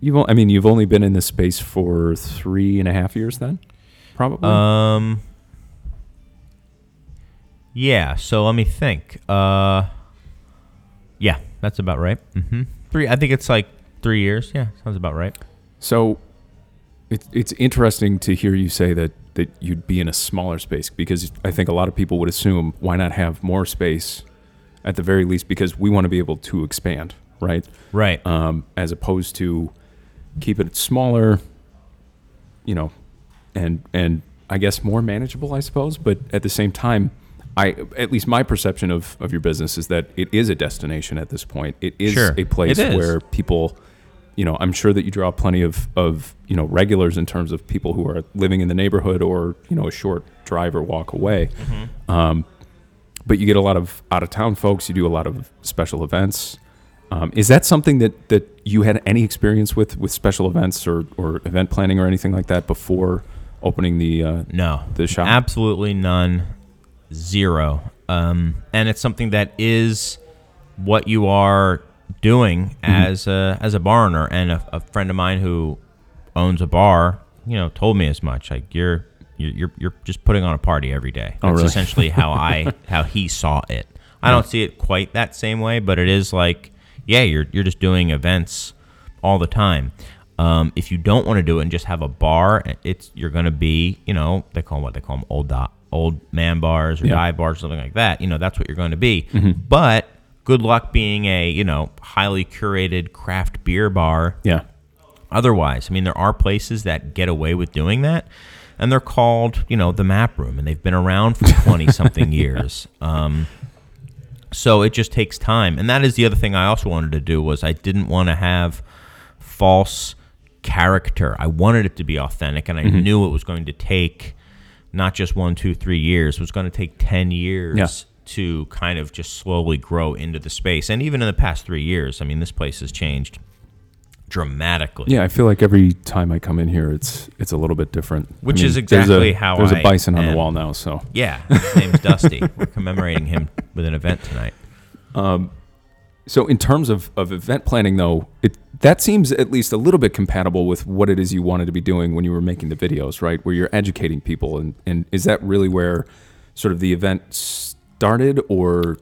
you've, o- I mean, you've only been in this space for three and a half years, then, probably. Um. Yeah. So let me think. Uh. Yeah, that's about right. hmm Three. I think it's like three years. Yeah, sounds about right. So it's it's interesting to hear you say that that you'd be in a smaller space because I think a lot of people would assume why not have more space at the very least because we want to be able to expand, right? Right. Um, as opposed to keep it smaller, you know, and and I guess more manageable, I suppose. But at the same time, I at least my perception of of your business is that it is a destination at this point. It is Sure. a place is. where people, you know, I'm sure that you draw plenty of of you know regulars in terms of people who are living in the neighborhood or you know a short drive or walk away. Um, but you get a lot of out of town folks. You do a lot of special events. Um, is that something that, that you had any experience with with special events or, or event planning or anything like that before opening the uh, No, the shop? absolutely none, zero. Um, and it's something that is what you are doing as a as a bar owner. And a, a friend of mine who owns a bar, you know, told me as much. Like you're you're you're, just putting on a party every day. That's Oh, really? essentially how I how he saw it. I don't see it quite that same way, but it is like, yeah, you're you're just doing events all the time. Um, if you don't want to do it and just have a bar, it's you're going to be, you know, they call them what they call them old do- old man bars or Yeah. dive bars, something like that. You know, that's what you're going to be. Mm-hmm. But good luck being a you know highly curated craft beer bar Yeah. otherwise. I mean, there are places that get away with doing that, and they're called, you know, the Map Room, and they've been around for 20 something years. Um, so it just takes time. And that is the other thing I also wanted to do was I didn't want to have false character. I wanted it to be authentic, and I knew it was going to take not just one, two, three years. It was going to take 10 years Yeah. to kind of just slowly grow into the space. And even in the past three years, I mean, this place has changed dramatically. Yeah, I feel like every time I come in here, it's it's a little bit different. I Which mean, is there's exactly a, how there's I a bison on the wall now. So Yeah, his name's Dusty. We're commemorating him with an event tonight. Um, so in terms of, of event planning, though, it that seems at least a little bit compatible with what it is you wanted to be doing when you were making the videos, right? Where you're educating people, and and is that really where sort of the event started, or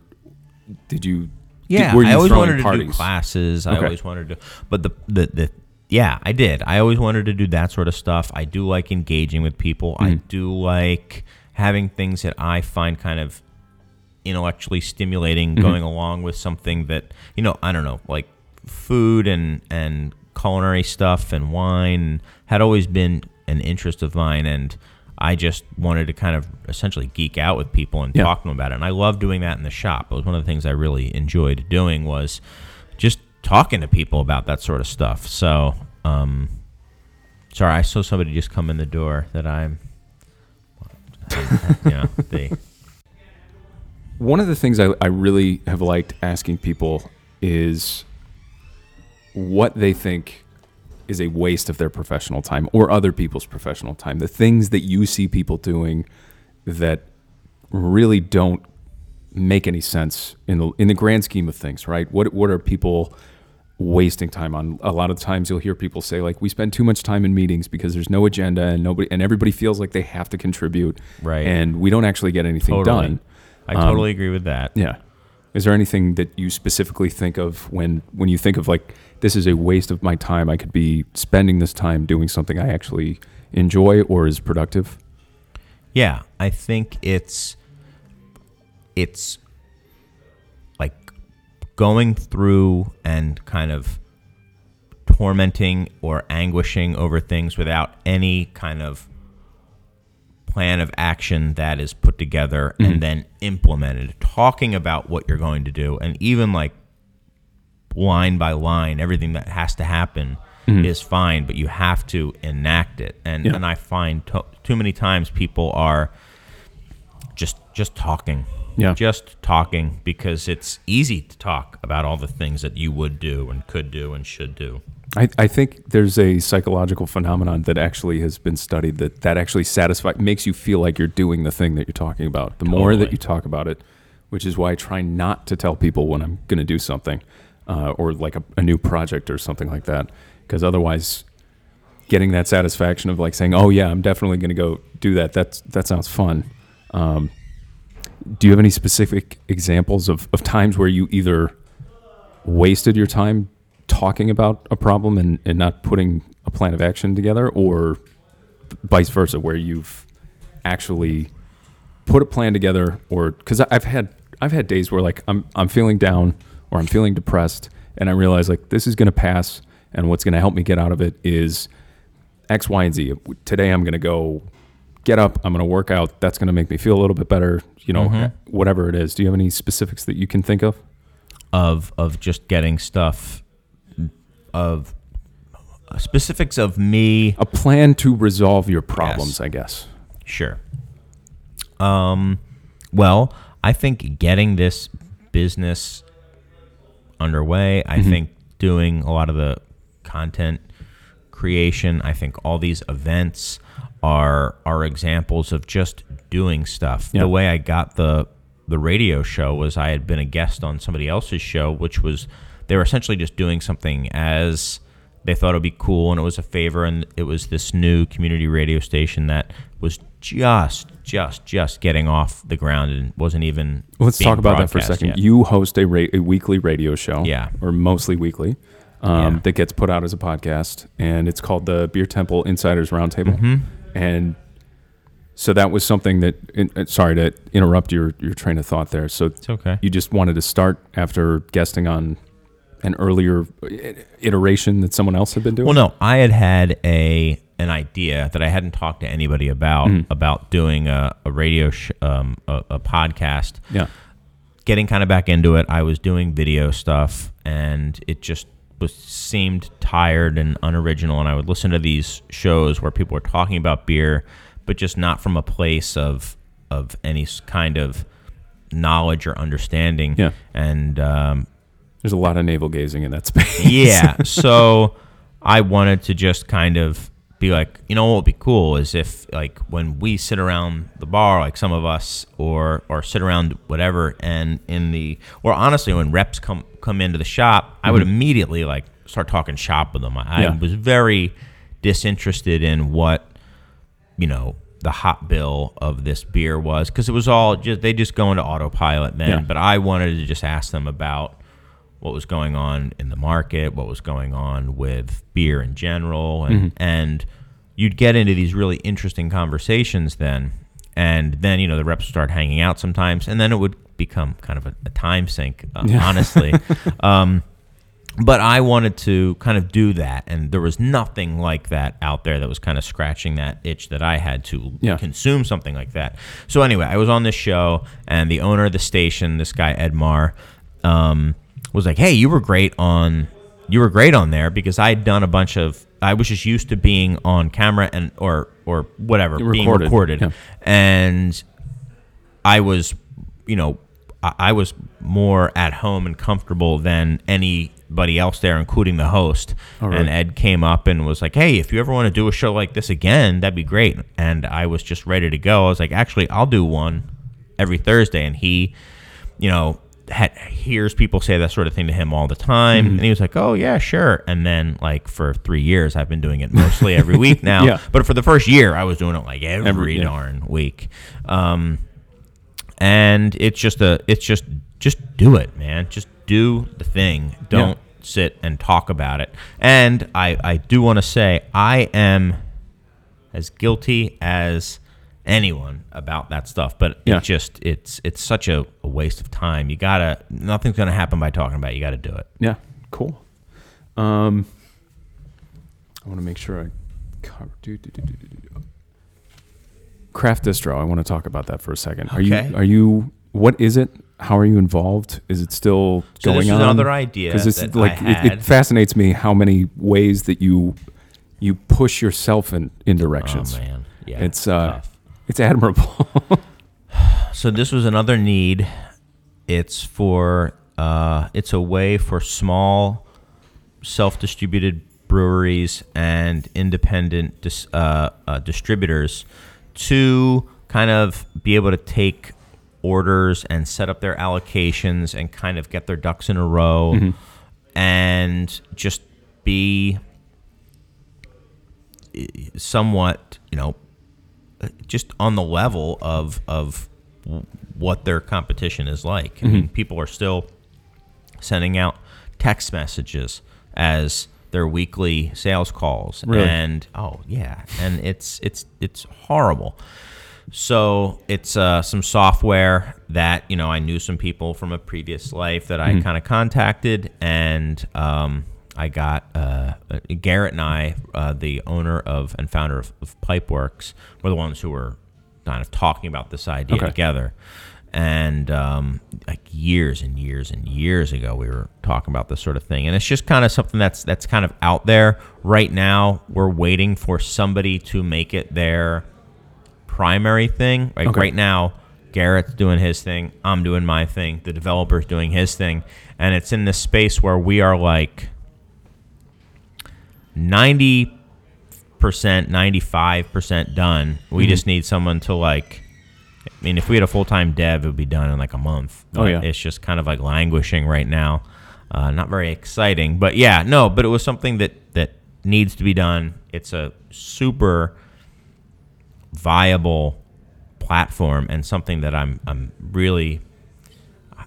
did you? did- Yeah, were you I always throwing wanted to do parties? classes. I always wanted to, but the, the the yeah, I did. I always wanted to do that sort of stuff. I do like engaging with people. I Mm-hmm. do like having things that I find kind of intellectually stimulating Mm-hmm. going along with something that you know I don't know like food and and culinary stuff and wine had always been an interest of mine and I just wanted to kind of essentially geek out with people and Yeah. talk to them about it and I love doing that in the shop. It was one of the things I really enjoyed doing was just talking to people about that sort of stuff. So um sorry I saw somebody just come in the door that I'm you know the One of the things I, I really have liked asking people is what they think is a waste of their professional time or other people's professional time. The things that you see people doing that really don't make any sense in the in the grand scheme of things, right? What what are people wasting time on? A lot of times you'll hear people say like we spend too much time in meetings because there's no agenda and nobody and everybody feels like they have to contribute. Right. And we don't actually get anything Totally. done. I Um, totally agree with that. Yeah. Is there anything that you specifically think of when when you think of like this is a waste of my time? I could be spending this time doing something I actually enjoy or is productive. Yeah, I think it's it's like going through and kind of tormenting or anguishing over things without any kind of plan of action that is put together and mm-hmm. then implemented. Talking about what you're going to do and even like line by line, everything that has to happen mm-hmm. is fine, but you have to enact it. And Yeah. and I find to, too many times people are just just talking. Yeah. Just talking because it's easy to talk about all the things that you would do and could do and should do. I, I think there's a psychological phenomenon that actually has been studied that that actually satisfies makes you feel like you're doing the thing that you're talking about. The more that you talk about it, which is why I try not to tell people when I'm going to do something, uh, or like a, a new project or something like that, because otherwise, getting that satisfaction of like saying, "Oh yeah, I'm definitely going to go do that." That's that sounds fun. Um, do you have any specific examples of, of times where you either wasted your time talking about a problem and, and not putting a plan of action together or vice versa where you've actually put a plan together or because i've had i've had days where like i'm i'm feeling down or i'm feeling depressed and i realize like this is going to pass and what's going to help me get out of it is x y and z. Today i'm going to go get up i'm going to work out that's going to make me feel a little bit better you know mm-hmm. whatever it is. Do you have any specifics that you can think of? Of of just getting stuff of specifics of me a plan to resolve your problems Yes. i guess Sure. Um, well, I think getting this business underway, I think doing a lot of the content creation, I think all these events are are examples of just doing stuff. Yeah. The way I got the the radio show was I had been a guest on somebody else's show, which was they were essentially just doing something as they thought it would be cool and it was a favor and it was this new community radio station that was just just just getting off the ground and wasn't even Let's talk about that for a second. yet. You host a, ra- a weekly radio show, Yeah. or mostly weekly, um, Yeah. that gets put out as a podcast, and it's called the Beer Temple Insiders Roundtable. Mm-hmm. And so that was something that. in- uh, sorry to interrupt your your train of thought there. So it's okay you just wanted to start after guesting on an earlier iteration that someone else had been doing. Well, no, I had had a an idea that I hadn't talked to anybody about Mm-hmm. about doing a, a radio sh- um, a, a podcast. yeah, Getting kind of back into it, I was doing video stuff, and it just was seemed tired and unoriginal. And I would listen to these shows where people were talking about beer, but just not from a place of of any kind of knowledge or understanding. Yeah. and um, there's a lot of navel gazing in that space. yeah. So I wanted to just kind of be like, you know what would be cool is if like when we sit around the bar, like some of us, or or sit around whatever, and in the or honestly, when reps come come into the shop, I would mm-hmm. immediately like start talking shop with them. I, I was very disinterested in what you know the hop bill of this beer was because it was all just they just go into autopilot then Yeah. but i wanted to just ask them about what was going on in the market what was going on with beer in general and and you'd get into these really interesting conversations then and then you know the reps would start hanging out sometimes and then it would become kind of a, a time sink uh, honestly um, but I wanted to kind of do that, and there was nothing like that out there that was kind of scratching that itch that I had to Yeah. consume something like that. So anyway, I was on this show, and the owner of the station, this guy Edmar, um, was like, "Hey, you were great on, you were great on there because I had done a bunch of, I was just used to being on camera and or or whatever, being Recorded, recorded, yeah. and I was, you know, I, I was more at home and comfortable than anybody else there, including the host. Really? And Ed came up and was like, "Hey, if you ever want to do a show like this again, that'd be great." And I was just ready to go. I was like, "Actually, I'll do one every Thursday." And he, you know. Had, hears people say that sort of thing to him all the time, Mm-hmm. and he was like, "Oh yeah, sure." And then, like for three years, I've been doing it mostly every week now. Yeah. But for the first year, I was doing it like every, Every- yeah. darn week. Um, and it's just a it's just just do it man just do the thing don't sit and talk about it and i i do want to say i am as guilty as anyone about that stuff but Yeah. it just it's it's such a, a waste of time you gotta nothing's gonna happen by talking about it you gotta do it Yeah, cool. Um, I want to make sure I cover. Do, do, do, do, do, do. Craft distro. I want to talk about that for a second. Are Okay. you? Are you? What is it? How are you involved? Is it still So going this is on? another idea Because it's like it, it fascinates me how many ways that you you push yourself in in directions. oh man yeah it's uh, tough. It's admirable. So this was another need. It's for uh, it's a way for small, self-distributed breweries and independent dis- uh, uh, distributors to kind of be able to take orders and set up their allocations and kind of get their ducks in a row and just be somewhat, you know, just on the level of of what their competition is like. I mean, people are still sending out text messages as their weekly sales calls, Really? and oh yeah, and it's it's it's horrible. So it's uh, some software that you know I knew some people from a previous life that I kind of contacted, and um, I got uh, Gerrit and I, uh, the owner of and founder of, of Pipeworks, were the ones who were kind of talking about this idea Okay. together. And um, like years and years and years ago, we were talking about this sort of thing, and it's just kind of something that's that's kind of out there right now. We're waiting for somebody to make it their primary thing. Like Okay. right now, Gerrit's doing his thing, I'm doing my thing, the developer's doing his thing, and it's in this space where we are like ninety percent, ninety five percent done. We Mm-hmm. just need someone to like. I mean, if we had a full time dev, it would be done in like a month. Oh, yeah. it's just kind of like languishing right now. Uh, not very exciting, but yeah, no, but it was something that that needs to be done. It's a super viable platform and something that I'm I'm really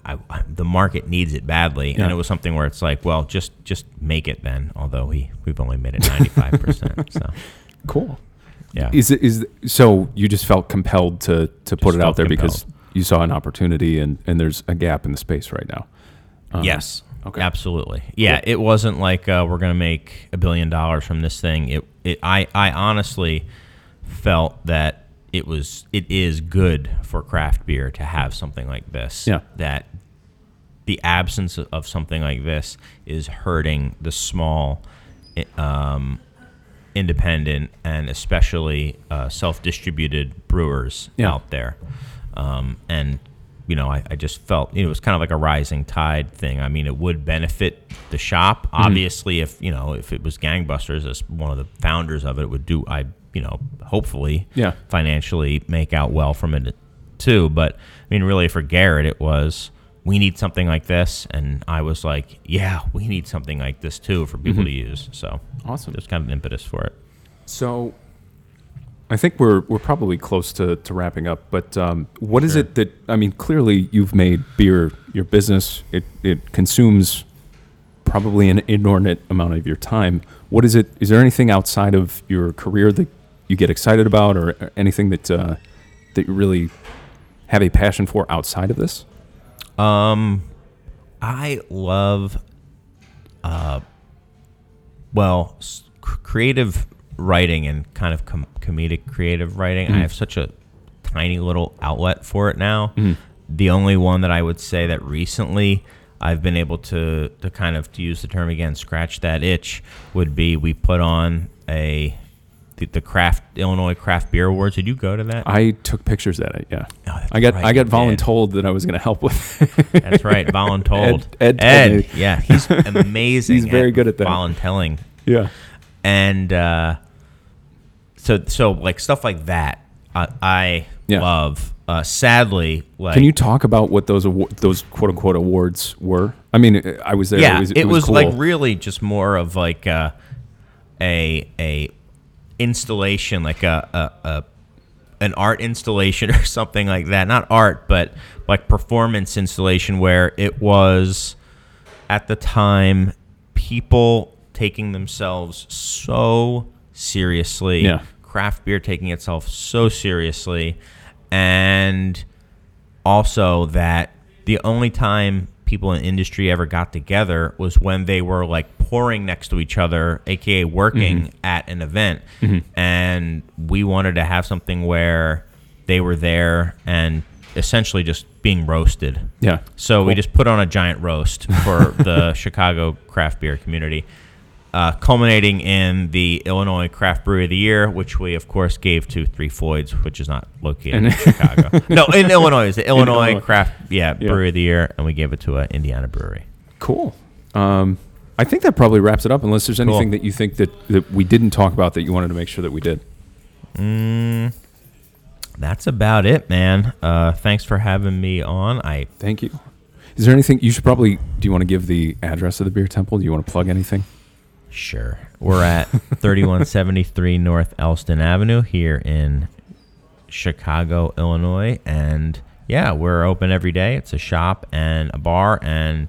I, the market needs it badly, Yeah. and it was something where it's like, well, just just make it then. Although we we've only made it ninety five percent, so Cool. yeah. Is it is so you just felt compelled to to put it out there because you saw an opportunity and and there's a gap in the space right now. Um, yes. okay. Absolutely. Yeah. It wasn't like uh, we're gonna make a billion dollars from this thing. It. It. I. I honestly felt that it was. It is good for craft beer to have something like this. Yeah. That the absence of- something like this is hurting the small, um, independent and especially uh, self-distributed brewers Yeah. out there. Um, and you know, I, I just felt you know, it was kind of like a rising tide thing. I mean, it would benefit the shop. Mm-hmm. Obviously, if you know, if it was gangbusters, as one of the founders of it would do, I you know, hopefully, Yeah. financially make out well from it too. But I mean, really, for Gerrit, it was we need something like this, and I was like, yeah, we need something like this too for people to use. So Awesome. there's kind of an impetus for it. So I think we're we're probably close to, to wrapping up, but um, what is Sure. it that I mean? Clearly, you've made beer your business. It it consumes probably an inordinate amount of your time. What is it? Is there anything outside of your career that you get excited about, or or anything that uh, that you really have a passion for outside of this? Um, I love, uh, well, s- creative writing and kind of com- comedic creative writing. I have such a tiny little outlet for it now. The only one that I would say that recently I've been able to to kind of to use the term again, scratch that itch would be we put on a the, the craft Illinois Craft Beer Awards. Did you go to that? I took pictures at it. Yeah, Oh, I got right, I got voluntold that I was going to help with. That's right, voluntold. Ed- Ed me. yeah, he's amazing. He's very good at that. Voluntelling, yeah. and uh, so so like stuff like that, uh, I Yeah. love. Uh, sadly, like Can you talk about what those award, those quote unquote awards were? I mean, I was there. yeah, it was, it was, cool. like really just more of like a a, a installation, like a, a, a an art installation or something like that. Not art, but like performance installation where it was at the time people taking themselves so seriously. Yeah. Craft beer taking itself so seriously and also that the only time people in industry ever got together was when they were like pouring next to each other aka working mm-hmm. at an event. Mm-hmm. And we wanted to have something where they were there and essentially just being roasted. Yeah. so we just put on a giant roast for the Chicago craft beer community, uh, culminating in the Illinois Craft Brewery of the Year, which we, of course, gave to Three Floyds, which is not located in Chicago. No, in Illinois. It's the Illinois, Illinois. Craft yeah, Yeah. Brewery of the Year, and we gave it to an Indiana brewery. Cool. Um, I think that probably wraps it up. Unless there's anything that you think that, that we didn't talk about that you wanted to make sure that we did. Mm, that's about it, man. Uh, thanks for having me on. I Thank you. Is there anything you should probably? Do you want to give the address of the beer temple? Do you want to plug anything? Sure. We're at 3173 North Elston Avenue here in Chicago, Illinois. And yeah, we're open every day. It's a shop and a bar. And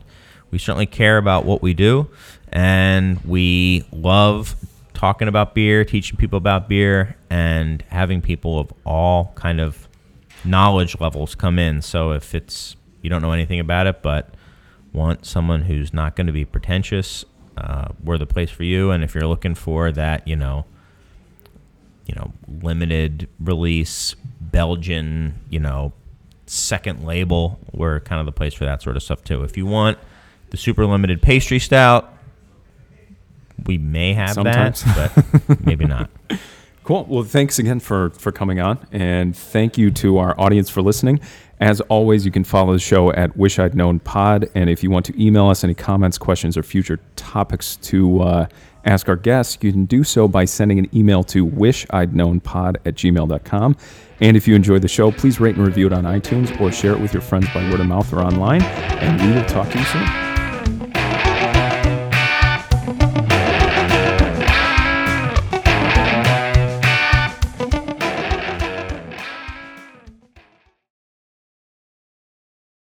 we certainly care about what we do. And we love talking about beer, teaching people about beer, and having people of all kind of knowledge levels come in. So if it's you don't know anything about it, but want someone who's not going to be pretentious, uh, we're the place for you. And if you're looking for that, you know, you know, limited release Belgian, you know, second label, we're kind of the place for that sort of stuff too. If you want the super limited pastry stout, we may have Sometimes. that, but maybe not. Cool. Well, thanks again for for coming on, and thank you to our audience for listening. As always, you can follow the show at Wish I'd Known Pod, and if you want to email us any comments, questions, or future topics to uh, ask our guests, you can do so by sending an email to wishidknownpod at gmail.com. And if you enjoyed the show, please rate and review it on iTunes or share it with your friends by word of mouth or online. And we will talk to you soon.